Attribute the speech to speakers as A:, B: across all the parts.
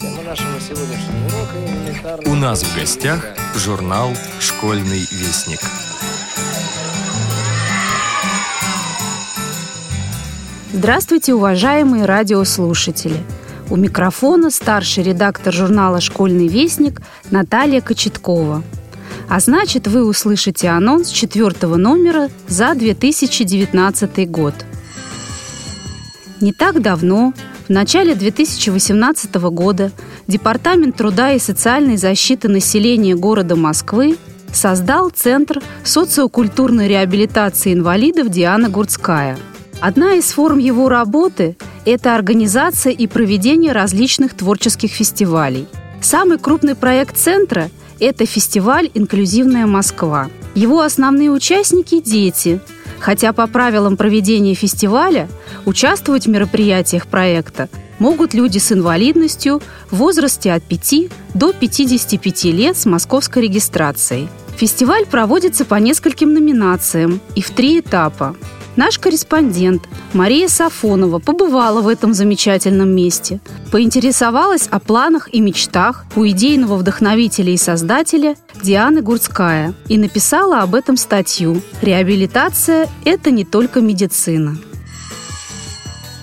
A: Тема нашего сегодняшнего урока.
B: У нас в гостях журнал «Школьный вестник».
C: Здравствуйте, уважаемые радиослушатели! У микрофона старший редактор журнала «Школьный вестник» Наталья Кочеткова. А значит, вы услышите анонс четвертого номера за 2019 год. Не так давно, в начале 2018 года, Департамент труда и социальной защиты населения города Москвы создал Центр социокультурной реабилитации инвалидов Диана Гурцкая – Одна из форм его работы – это организация и проведение различных творческих фестивалей. Самый крупный проект центра – это фестиваль «Инклюзивная Москва». Его основные участники – дети, хотя по правилам проведения фестиваля участвовать в мероприятиях проекта могут люди с инвалидностью в возрасте от 5 до 55 лет с московской регистрацией. Фестиваль проводится по нескольким номинациям и в три этапа. Наш корреспондент Мария Сафонова побывала в этом замечательном месте, поинтересовалась о планах и мечтах у идейного вдохновителя и создателя Дианы Гурцкая и написала об этом статью «Реабилитация – это не только медицина».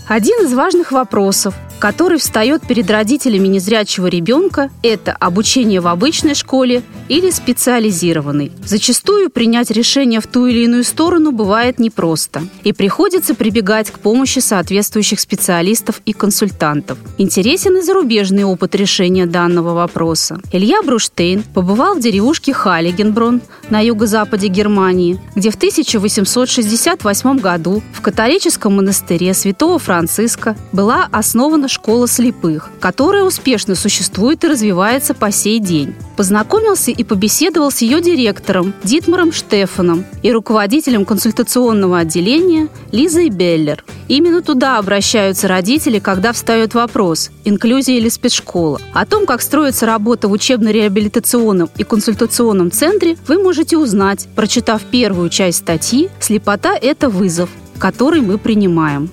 C: Один из важных вопросов, который встает перед родителями незрячего ребенка, это обучение в обычной школе или специализированной. Зачастую принять решение в ту или иную сторону бывает непросто, и приходится прибегать к помощи соответствующих специалистов и консультантов. Интересен и зарубежный опыт решения данного вопроса. Илья Бруштейн побывал в деревушке Халигенброн на юго-западе Германии, где в 1868 году в католическом монастыре святого Франциска была основана школа слепых, которая успешно существует и развивается по сей день. Познакомился и побеседовал с ее директором Дитмаром Штефаном и руководителем консультационного отделения Лизой Беллер. Именно туда обращаются родители, когда встает вопрос – инклюзия или спецшкола. О том, как строится работа в учебно-реабилитационном и консультационном центре, вы можете узнать, прочитав первую часть статьи «Слепота – это вызов», который мы принимаем.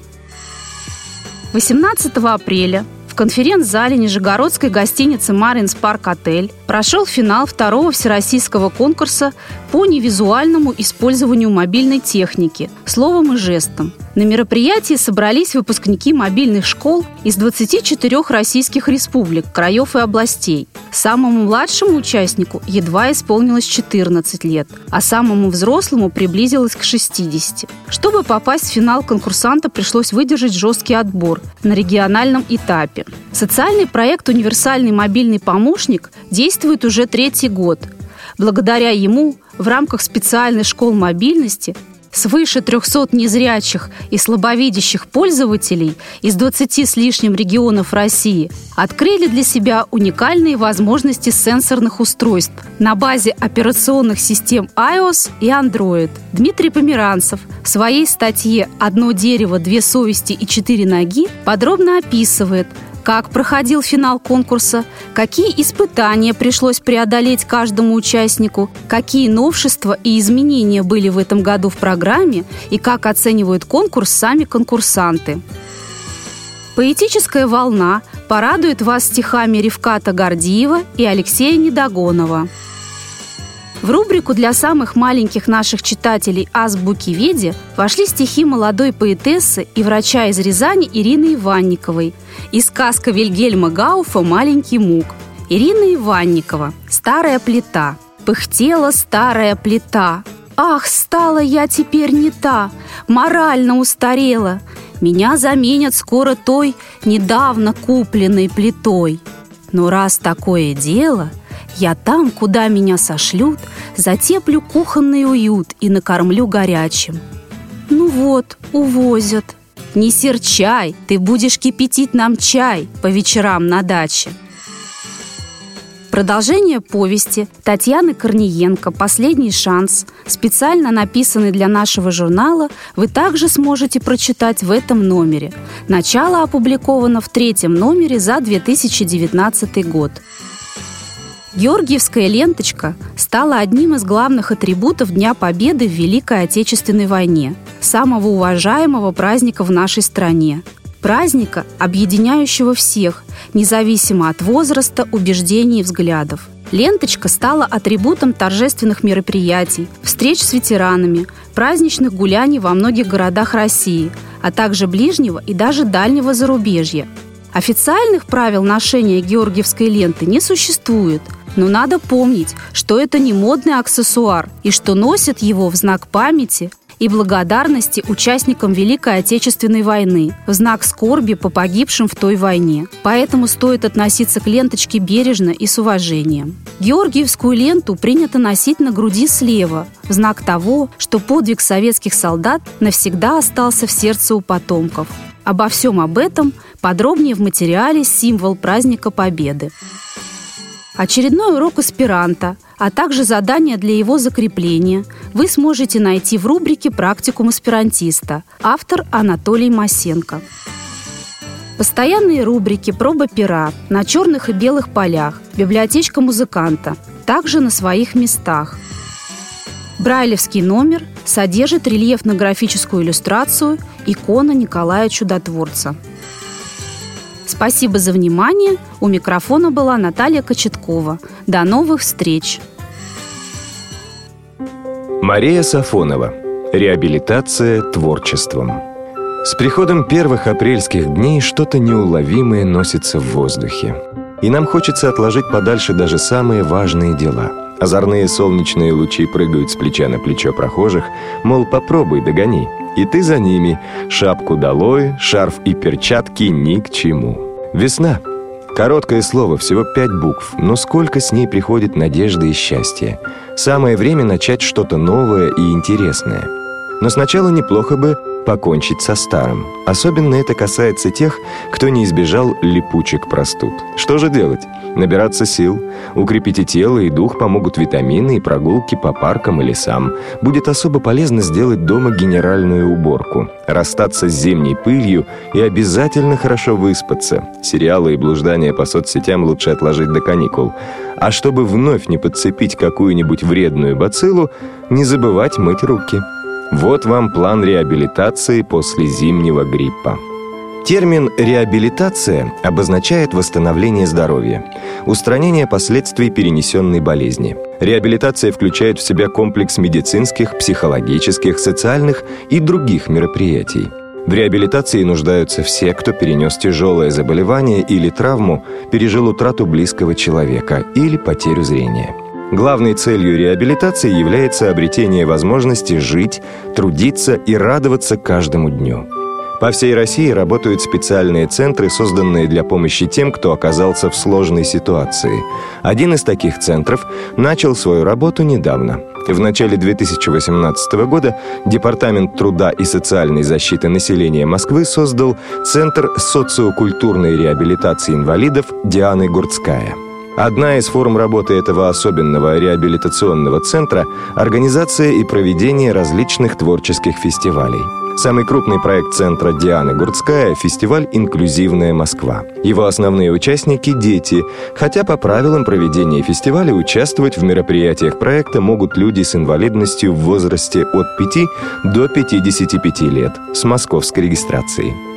C: 18 апреля в конференц-зале Нижегородской гостиницы «Маринс Парк Отель» прошел финал второго всероссийского конкурса по невизуальному использованию мобильной техники словом и жестом. На мероприятии собрались выпускники мобильных школ из 24 российских республик, краев и областей. Самому младшему участнику едва исполнилось 14 лет, а самому взрослому приблизилось к 60. Чтобы попасть в финал конкурсанта, пришлось выдержать жесткий отбор на региональном этапе. Социальный проект «Универсальный мобильный помощник» действует уже третий год. Благодаря ему в рамках специальной школ мобильности свыше 300 незрячих и слабовидящих пользователей из 20 с лишним регионов России открыли для себя уникальные возможности сенсорных устройств на базе операционных систем iOS и Android. Дмитрий Померанцев в своей статье «Одно дерево, две совести и четыре ноги» подробно описывает – как проходил финал конкурса, какие испытания пришлось преодолеть каждому участнику, какие новшества и изменения были в этом году в программе и как оценивают конкурс сами конкурсанты. Поэтическая волна порадует вас стихами Ревката Гордиева и Алексея Недогонова – в рубрику для самых маленьких наших читателей «Азбуки Веди» вошли стихи молодой поэтессы и врача из Рязани Ирины Иванниковой и сказка Вильгельма Гауфа «Маленький мук». Ирина Иванникова «Старая плита». Пыхтела старая плита. Ах, стала я теперь не та, морально устарела. Меня заменят скоро той, недавно купленной плитой. Но раз такое дело – я там, куда меня сошлют, затеплю кухонный уют и накормлю горячим. Ну вот, увозят. Не серчай, ты будешь кипятить нам чай по вечерам на даче. Продолжение повести Татьяны Корниенко «Последний шанс», специально написанный для нашего журнала, вы также сможете прочитать в этом номере. Начало опубликовано в третьем номере за 2019 год. Георгиевская ленточка стала одним из главных атрибутов Дня Победы в Великой Отечественной войне, самого уважаемого праздника в нашей стране. праздника, объединяющего всех, независимо от возраста, убеждений и взглядов. Ленточка стала атрибутом торжественных мероприятий, встреч с ветеранами, праздничных гуляний во многих городах России, а также ближнего и даже дальнего зарубежья. Официальных правил ношения георгиевской ленты не существует, но надо помнить, что это не модный аксессуар и что носят его в знак памяти и благодарности участникам Великой Отечественной войны, в знак скорби по погибшим в той войне. Поэтому стоит относиться к ленточке бережно и с уважением. Георгиевскую ленту принято носить на груди слева, в знак того, что подвиг советских солдат навсегда остался в сердце у потомков. Обо всем об этом подробнее в материале «Символ праздника Победы». Очередной урок аспиранта, а также задания для его закрепления вы сможете найти в рубрике «Практикум аспирантиста». Автор Анатолий Масенко. Постоянные рубрики «Проба пера» на черных и белых полях, библиотечка музыканта, также на своих местах. Брайлевский номер содержит рельефно-графическую иллюстрацию икона Николая Чудотворца – Спасибо за внимание. У микрофона была Наталья Кочеткова. До новых встреч.
D: Мария Сафонова. Реабилитация творчеством. С приходом первых апрельских дней что-то неуловимое носится в воздухе. И нам хочется отложить подальше даже самые важные дела. Озорные солнечные лучи прыгают с плеча на плечо прохожих, мол, попробуй, догони – и ты за ними. Шапку долой, шарф и перчатки ни к чему. Весна. Короткое слово, всего пять букв, но сколько с ней приходит надежды и счастья. Самое время начать что-то новое и интересное. Но сначала неплохо бы покончить со старым. Особенно это касается тех, кто не избежал липучек простуд. Что же делать? Набираться сил. Укрепить и тело, и дух помогут витамины и прогулки по паркам и лесам. Будет особо полезно сделать дома генеральную уборку. Расстаться с зимней пылью и обязательно хорошо выспаться. Сериалы и блуждания по соцсетям лучше отложить до каникул. А чтобы вновь не подцепить какую-нибудь вредную бациллу, не забывать мыть руки. Вот вам план реабилитации после зимнего гриппа. Термин «реабилитация» обозначает восстановление здоровья, устранение последствий перенесенной болезни. Реабилитация включает в себя комплекс медицинских, психологических, социальных и других мероприятий. В реабилитации нуждаются все, кто перенес тяжелое заболевание или травму, пережил утрату близкого человека или потерю зрения. Главной целью реабилитации является обретение возможности жить, трудиться и радоваться каждому дню. По всей России работают специальные центры, созданные для помощи тем, кто оказался в сложной ситуации. Один из таких центров начал свою работу недавно. В начале 2018 года Департамент труда и социальной защиты населения Москвы создал Центр социокультурной реабилитации инвалидов «Дианы Гурцкая». Одна из форм работы этого особенного реабилитационного центра – организация и проведение различных творческих фестивалей. Самый крупный проект центра Дианы Гурцкая – фестиваль «Инклюзивная Москва». Его основные участники – дети, хотя по правилам проведения фестиваля участвовать в мероприятиях проекта могут люди с инвалидностью в возрасте от 5 до 55 лет с московской регистрацией.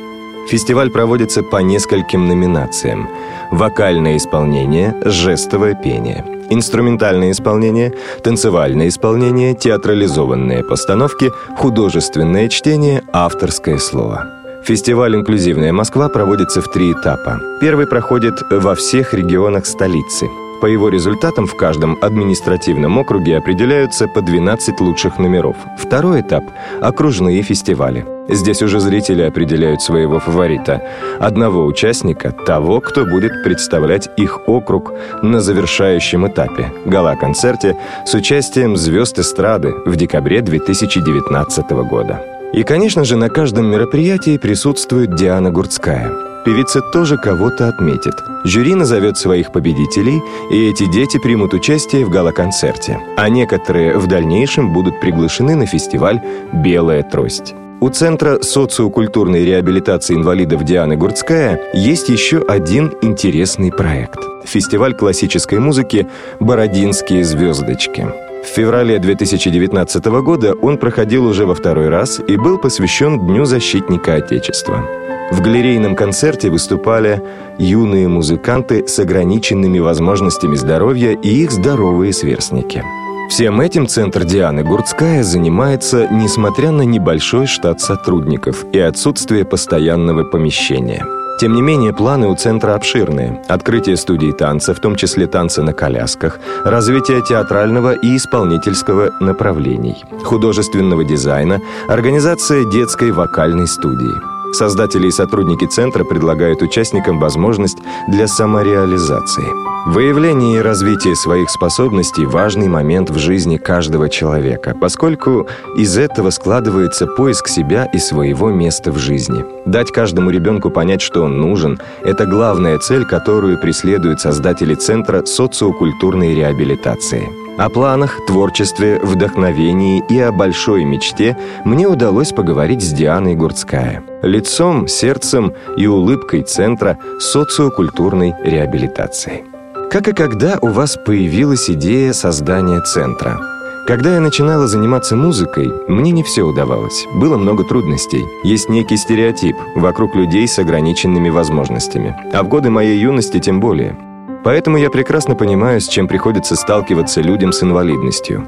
D: Фестиваль проводится по нескольким номинациям. Вокальное исполнение, жестовое пение, инструментальное исполнение, танцевальное исполнение, театрализованные постановки, художественное чтение, авторское слово. Фестиваль «Инклюзивная Москва» проводится в три этапа. Первый проходит во всех регионах столицы – по его результатам в каждом административном округе определяются по 12 лучших номеров. Второй этап – окружные фестивали. Здесь уже зрители определяют своего фаворита. Одного участника, того, кто будет представлять их округ на завершающем этапе – гала-концерте с участием звезд эстрады в декабре 2019 года. И, конечно же, на каждом мероприятии присутствует Диана Гурцкая – Певица тоже кого-то отметит. Жюри назовет своих победителей, и эти дети примут участие в гала-концерте. А некоторые в дальнейшем будут приглашены на фестиваль «Белая трость». У Центра социокультурной реабилитации инвалидов Дианы Гурцкая есть еще один интересный проект – фестиваль классической музыки «Бородинские звездочки». В феврале 2019 года он проходил уже во второй раз и был посвящен Дню защитника Отечества. В галерейном концерте выступали юные музыканты с ограниченными возможностями здоровья и их здоровые сверстники. Всем этим центр Дианы Гурцкая занимается, несмотря на небольшой штат сотрудников и отсутствие постоянного помещения – тем не менее, планы у центра обширные. Открытие студии танца, в том числе танцы на колясках, развитие театрального и исполнительского направлений, художественного дизайна, организация детской вокальной студии. Создатели и сотрудники центра предлагают участникам возможность для самореализации. Выявление и развитие своих способностей – важный момент в жизни каждого человека, поскольку из этого складывается поиск себя и своего места в жизни. Дать каждому ребенку понять, что он нужен – это главная цель, которую преследуют создатели Центра социокультурной реабилитации – о планах, творчестве, вдохновении и о большой мечте мне удалось поговорить с Дианой Гурцкая. Лицом, сердцем и улыбкой Центра социокультурной реабилитации. Как и когда у вас появилась идея создания Центра? Когда я начинала заниматься музыкой, мне не все удавалось. Было много трудностей. Есть некий стереотип вокруг людей с ограниченными возможностями. А в годы моей юности тем более – Поэтому я прекрасно понимаю, с чем приходится сталкиваться людям с инвалидностью.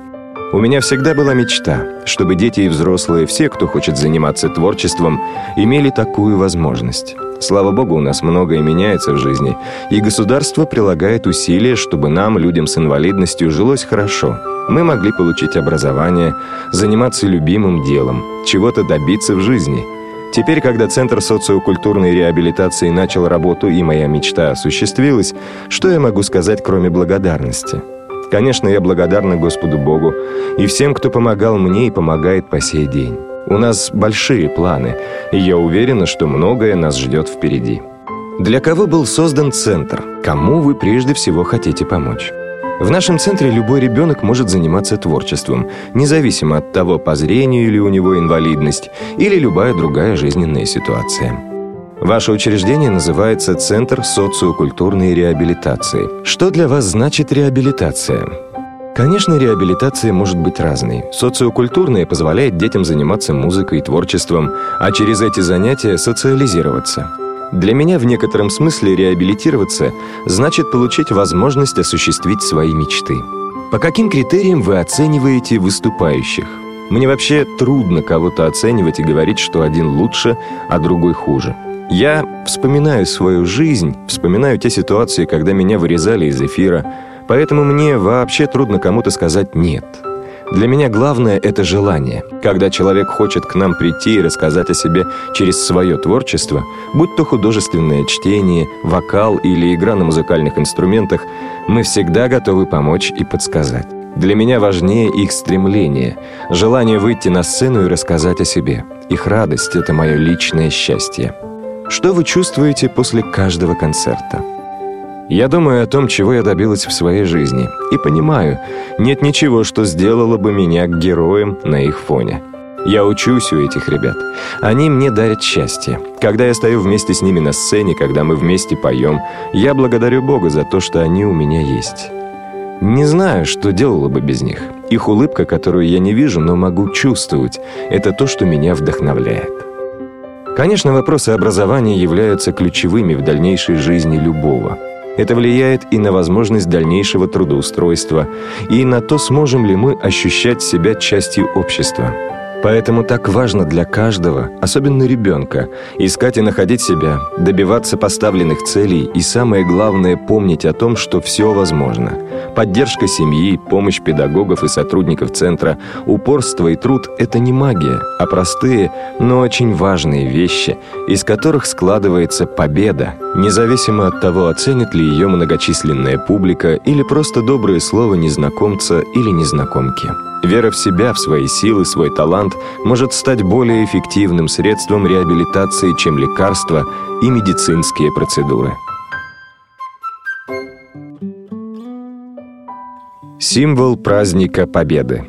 D: У меня всегда была мечта, чтобы дети и взрослые, все, кто хочет заниматься творчеством, имели такую возможность. Слава богу, у нас многое меняется в жизни, и государство прилагает усилия, чтобы нам, людям с инвалидностью, жилось хорошо. Мы могли получить образование, заниматься любимым делом, чего-то добиться в жизни – Теперь, когда Центр социокультурной реабилитации начал работу и моя мечта осуществилась, что я могу сказать, кроме благодарности? Конечно, я благодарна Господу Богу и всем, кто помогал мне и помогает по сей день. У нас большие планы, и я уверена, что многое нас ждет впереди. Для кого был создан центр? Кому вы прежде всего хотите помочь? В нашем центре любой ребенок может заниматься творчеством, независимо от того, по зрению ли у него инвалидность или любая другая жизненная ситуация. Ваше учреждение называется Центр социокультурной реабилитации. Что для вас значит реабилитация? Конечно, реабилитация может быть разной. Социокультурная позволяет детям заниматься музыкой и творчеством, а через эти занятия социализироваться – для меня в некотором смысле реабилитироваться значит получить возможность осуществить свои мечты. По каким критериям вы оцениваете выступающих? Мне вообще трудно кого-то оценивать и говорить, что один лучше, а другой хуже. Я вспоминаю свою жизнь, вспоминаю те ситуации, когда меня вырезали из эфира, поэтому мне вообще трудно кому-то сказать «нет». Для меня главное – это желание. Когда человек хочет к нам прийти и рассказать о себе через свое творчество, будь то художественное чтение, вокал или игра на музыкальных инструментах, мы всегда готовы помочь и подсказать. Для меня важнее их стремление, желание выйти на сцену и рассказать о себе. Их радость – это мое личное счастье. Что вы чувствуете после каждого концерта? Я думаю о том, чего я добилась в своей жизни, и понимаю, нет ничего, что сделало бы меня героем на их фоне. Я учусь у этих ребят. Они мне дарят счастье. Когда я стою вместе с ними на сцене, когда мы вместе поем, я благодарю Бога за то, что они у меня есть. Не знаю, что делала бы без них. Их улыбка, которую я не вижу, но могу чувствовать, это то, что меня вдохновляет. Конечно, вопросы образования являются ключевыми в дальнейшей жизни любого – это влияет и на возможность дальнейшего трудоустройства, и на то, сможем ли мы ощущать себя частью общества. Поэтому так важно для каждого, особенно ребенка, искать и находить себя, добиваться поставленных целей и, самое главное, помнить о том, что все возможно. Поддержка семьи, помощь педагогов и сотрудников центра, упорство и труд – это не магия, а простые, но очень важные вещи, из которых складывается победа, независимо от того, оценит ли ее многочисленная публика или просто доброе слово незнакомца или незнакомки. Вера в себя, в свои силы, свой талант может стать более эффективным средством реабилитации, чем лекарства и медицинские процедуры. Символ праздника Победы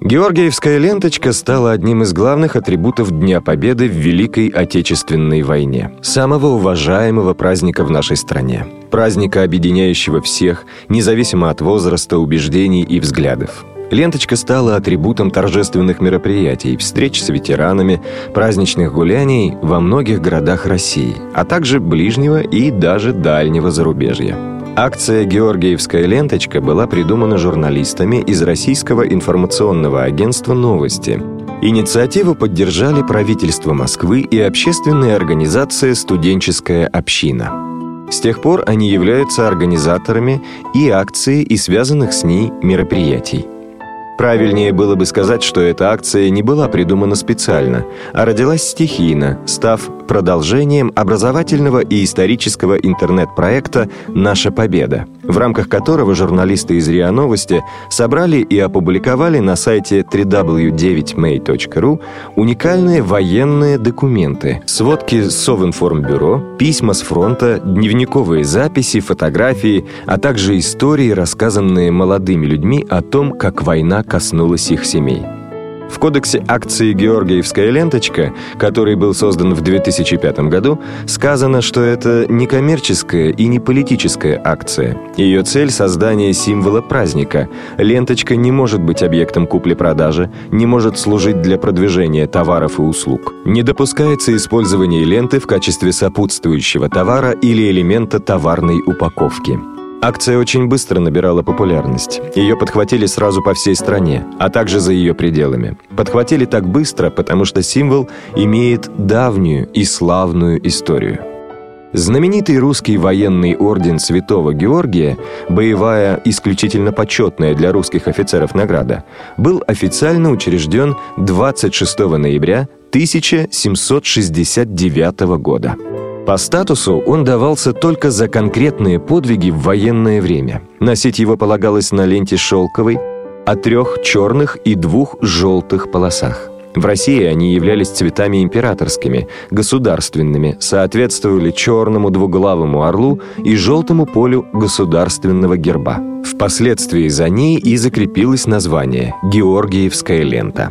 D: Георгиевская ленточка стала одним из главных атрибутов Дня Победы в Великой Отечественной войне, самого уважаемого праздника в нашей стране. Праздника, объединяющего всех, независимо от возраста, убеждений и взглядов. Ленточка стала атрибутом торжественных мероприятий, встреч с ветеранами, праздничных гуляний во многих городах России, а также ближнего и даже дальнего зарубежья. Акция «Георгиевская ленточка» была придумана журналистами из российского информационного агентства «Новости». Инициативу поддержали правительство Москвы и общественная организация «Студенческая община». С тех пор они являются организаторами и акции, и связанных с ней мероприятий. Правильнее было бы сказать, что эта акция не была придумана специально, а родилась стихийно, став продолжением образовательного и исторического интернет-проекта «Наша победа», в рамках которого журналисты из РИА Новости собрали и опубликовали на сайте www9may.ru уникальные военные документы, сводки Совинформбюро, письма с фронта, дневниковые записи, фотографии, а также истории, рассказанные молодыми людьми о том, как война коснулась их семей. В кодексе акции «Георгиевская ленточка», который был создан в 2005 году, сказано, что это не коммерческая и не политическая акция. Ее цель – создание символа праздника. Ленточка не может быть объектом купли-продажи, не может служить для продвижения товаров и услуг. Не допускается использование ленты в качестве сопутствующего товара или элемента товарной упаковки. Акция очень быстро набирала популярность. Ее подхватили сразу по всей стране, а также за ее пределами. Подхватили так быстро, потому что символ имеет давнюю и славную историю. Знаменитый русский военный орден Святого Георгия, боевая, исключительно почетная для русских офицеров награда, был официально учрежден 26 ноября 1769 года. По статусу он давался только за конкретные подвиги в военное время. Носить его полагалось на ленте шелковой, о трех черных и двух желтых полосах. В России они являлись цветами императорскими, государственными, соответствовали черному двуглавому орлу и желтому полю государственного герба. Впоследствии за ней и закрепилось название «Георгиевская лента».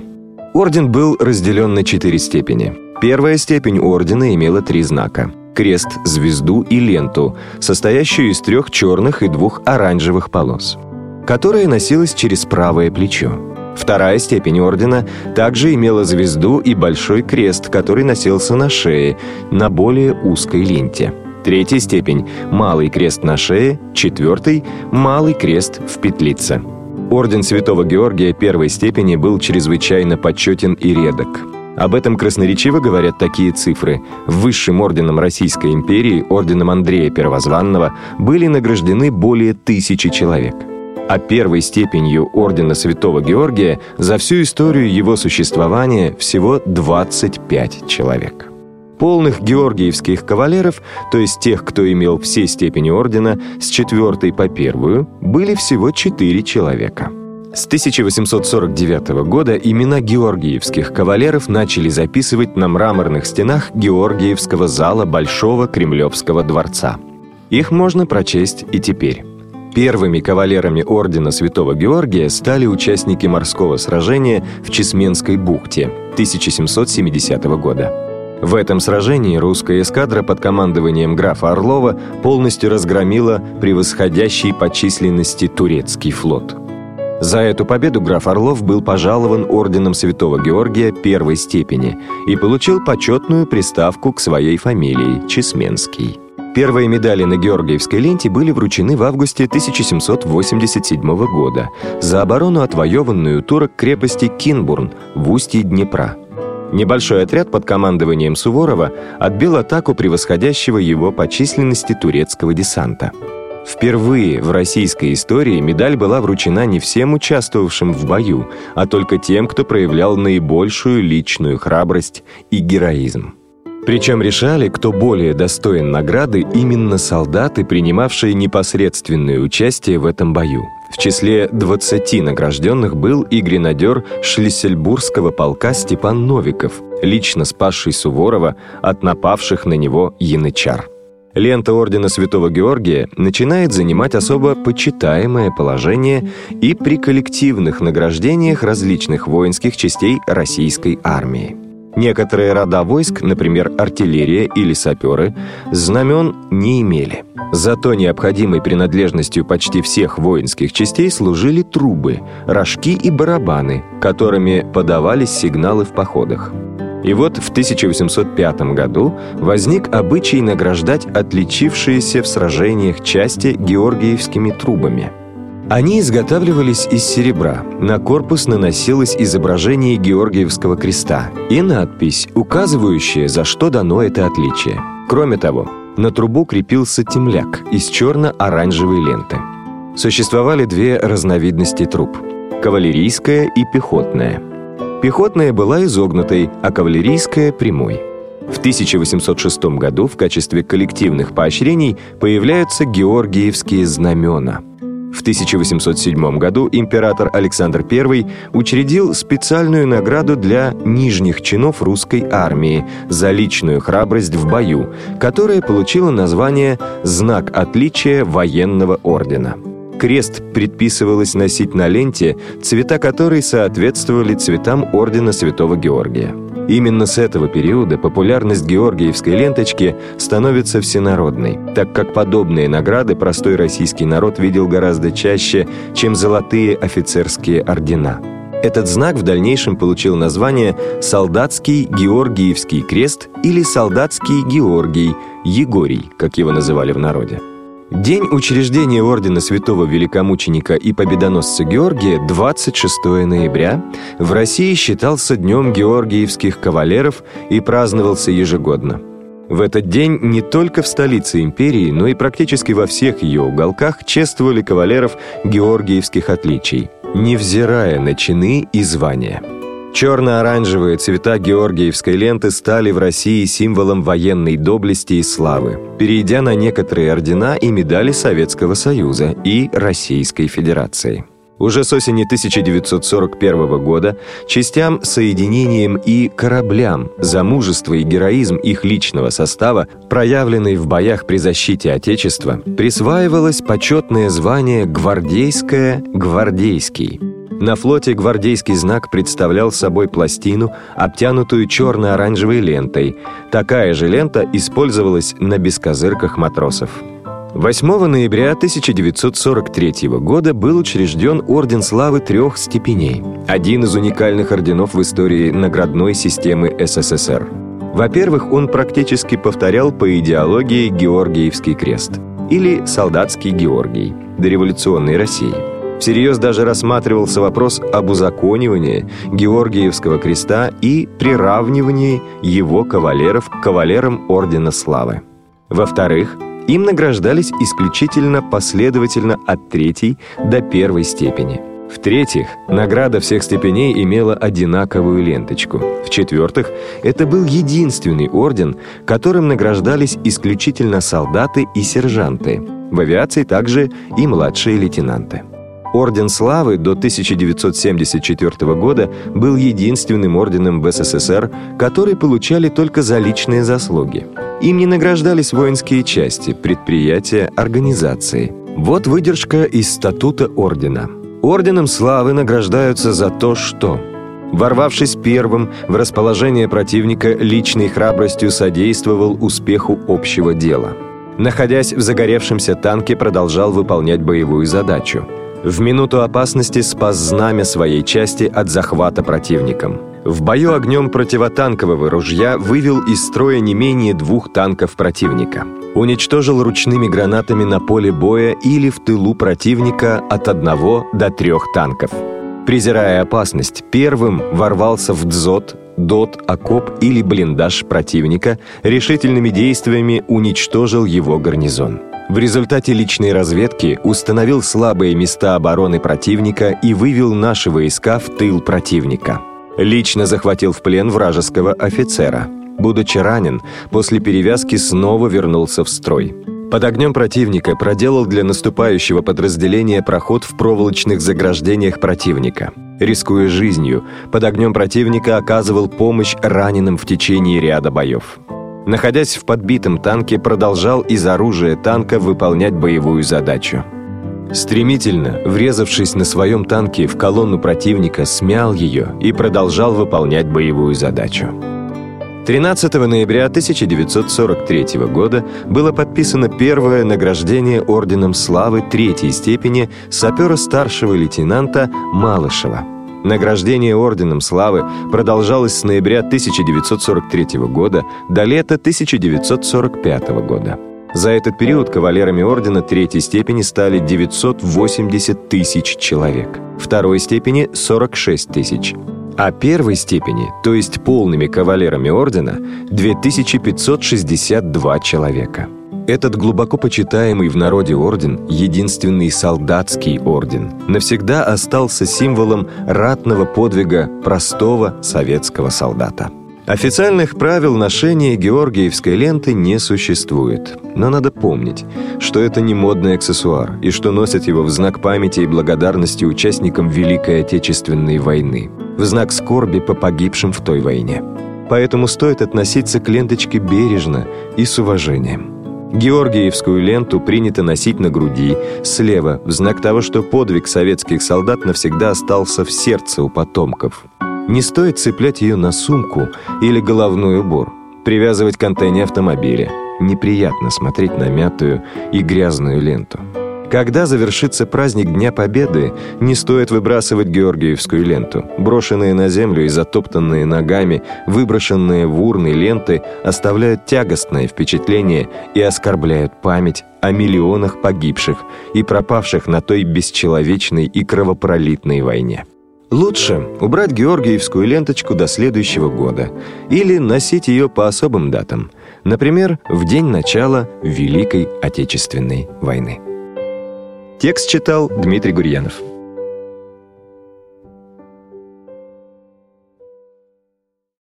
D: Орден был разделен на четыре степени. Первая степень ордена имела три знака – крест, звезду и ленту, состоящую из трех черных и двух оранжевых полос, которая носилась через правое плечо. Вторая степень ордена также имела звезду и большой крест, который носился на шее, на более узкой ленте. Третья степень – малый крест на шее, четвертый – малый крест в петлице. Орден Святого Георгия первой степени был чрезвычайно почетен и редок – об этом красноречиво говорят такие цифры. Высшим орденом Российской империи, орденом Андрея Первозванного, были награждены более тысячи человек. А первой степенью ордена Святого Георгия за всю историю его существования всего 25 человек. Полных георгиевских кавалеров, то есть тех, кто имел все степени ордена, с четвертой по первую, были всего четыре человека – с 1849 года имена георгиевских кавалеров начали записывать на мраморных стенах Георгиевского зала Большого Кремлевского дворца. Их можно прочесть и теперь. Первыми кавалерами ордена Святого Георгия стали участники морского сражения в Чесменской бухте 1770 года. В этом сражении русская эскадра под командованием графа Орлова полностью разгромила превосходящий по численности турецкий флот – за эту победу граф Орлов был пожалован орденом Святого Георгия первой степени и получил почетную приставку к своей фамилии – Чесменский. Первые медали на Георгиевской ленте были вручены в августе 1787 года за оборону отвоеванную турок крепости Кинбурн в устье Днепра. Небольшой отряд под командованием Суворова отбил атаку превосходящего его по численности турецкого десанта – Впервые в российской истории медаль была вручена не всем участвовавшим в бою, а только тем, кто проявлял наибольшую личную храбрость и героизм. Причем решали, кто более достоин награды именно солдаты, принимавшие непосредственное участие в этом бою. В числе 20 награжденных был и гренадер Шлиссельбургского полка Степан Новиков, лично спасший Суворова от напавших на него янычар лента Ордена Святого Георгия начинает занимать особо почитаемое положение и при коллективных награждениях различных воинских частей российской армии. Некоторые рода войск, например, артиллерия или саперы, знамен не имели. Зато необходимой принадлежностью почти всех воинских частей служили трубы, рожки и барабаны, которыми подавались сигналы в походах. И вот в 1805 году возник обычай награждать отличившиеся в сражениях части георгиевскими трубами. Они изготавливались из серебра, на корпус наносилось изображение Георгиевского креста и надпись, указывающая, за что дано это отличие. Кроме того, на трубу крепился темляк из черно-оранжевой ленты. Существовали две разновидности труб – кавалерийская и пехотная – Пехотная была изогнутой, а кавалерийская – прямой. В 1806 году в качестве коллективных поощрений появляются георгиевские знамена. В 1807 году император Александр I учредил специальную награду для нижних чинов русской армии за личную храбрость в бою, которая получила название «Знак отличия военного ордена». Крест предписывалось носить на ленте, цвета которой соответствовали цветам Ордена Святого Георгия. Именно с этого периода популярность георгиевской ленточки становится всенародной, так как подобные награды простой российский народ видел гораздо чаще, чем золотые офицерские ордена. Этот знак в дальнейшем получил название «Солдатский Георгиевский крест» или «Солдатский Георгий», «Егорий», как его называли в народе. День учреждения Ордена Святого Великомученика и Победоносца Георгия, 26 ноября, в России считался Днем Георгиевских кавалеров и праздновался ежегодно. В этот день не только в столице империи, но и практически во всех ее уголках чествовали кавалеров георгиевских отличий, невзирая на чины и звания. Черно-оранжевые цвета георгиевской ленты стали в России символом военной доблести и славы, перейдя на некоторые ордена и медали Советского Союза и Российской Федерации. Уже с осени 1941 года частям, соединениям и кораблям за мужество и героизм их личного состава, проявленный в боях при защите Отечества, присваивалось почетное звание «Гвардейское-Гвардейский», на флоте гвардейский знак представлял собой пластину, обтянутую черно-оранжевой лентой. Такая же лента использовалась на бескозырках матросов. 8 ноября 1943 года был учрежден Орден Славы трех степеней, один из уникальных орденов в истории наградной системы СССР. Во-первых, он практически повторял по идеологии Георгиевский крест или Солдатский Георгий дореволюционной России – Всерьез даже рассматривался вопрос об узаконивании Георгиевского креста и приравнивании его кавалеров к кавалерам Ордена Славы. Во-вторых, им награждались исключительно последовательно от третьей до первой степени. В-третьих, награда всех степеней имела одинаковую ленточку. В-четвертых, это был единственный орден, которым награждались исключительно солдаты и сержанты. В авиации также и младшие лейтенанты. Орден Славы до 1974 года был единственным орденом в СССР, который получали только за личные заслуги. Им не награждались воинские части, предприятия, организации. Вот выдержка из статута ордена. Орденом Славы награждаются за то, что Ворвавшись первым в расположение противника, личной храбростью содействовал успеху общего дела. Находясь в загоревшемся танке, продолжал выполнять боевую задачу – в минуту опасности спас знамя своей части от захвата противником. В бою огнем противотанкового ружья вывел из строя не менее двух танков противника. Уничтожил ручными гранатами на поле боя или в тылу противника от одного до трех танков. Презирая опасность, первым ворвался в дзот, дот, окоп или блиндаж противника, решительными действиями уничтожил его гарнизон. В результате личной разведки установил слабые места обороны противника и вывел наши войска в тыл противника. Лично захватил в плен вражеского офицера. Будучи ранен, после перевязки снова вернулся в строй. Под огнем противника проделал для наступающего подразделения проход в проволочных заграждениях противника. Рискуя жизнью, под огнем противника оказывал помощь раненым в течение ряда боев находясь в подбитом танке, продолжал из оружия танка выполнять боевую задачу. Стремительно, врезавшись на своем танке в колонну противника, смял ее и продолжал выполнять боевую задачу. 13 ноября 1943 года было подписано первое награждение Орденом Славы третьей степени сапера старшего лейтенанта Малышева. Награждение Орденом Славы продолжалось с ноября 1943 года до лета 1945 года. За этот период кавалерами ордена третьей степени стали 980 тысяч человек, второй степени – 46 тысяч, а первой степени, то есть полными кавалерами ордена, 2562 человека. Этот глубоко почитаемый в народе орден, единственный солдатский орден, навсегда остался символом ратного подвига простого советского солдата. Официальных правил ношения георгиевской ленты не существует. Но надо помнить, что это не модный аксессуар, и что носят его в знак памяти и благодарности участникам Великой Отечественной войны, в знак скорби по погибшим в той войне. Поэтому стоит относиться к ленточке бережно и с уважением. Георгиевскую ленту принято носить на груди, слева, в знак того, что подвиг советских солдат навсегда остался в сердце у потомков – не стоит цеплять ее на сумку или головной убор, привязывать к антенне автомобиля. Неприятно смотреть на мятую и грязную ленту. Когда завершится праздник Дня Победы, не стоит выбрасывать Георгиевскую ленту. Брошенные на землю и затоптанные ногами, выброшенные в урны ленты оставляют тягостное впечатление и оскорбляют память о миллионах погибших и пропавших на той бесчеловечной и кровопролитной войне. Лучше убрать георгиевскую ленточку до следующего года или носить ее по особым датам, например, в день начала Великой Отечественной войны. Текст читал Дмитрий Гурьянов.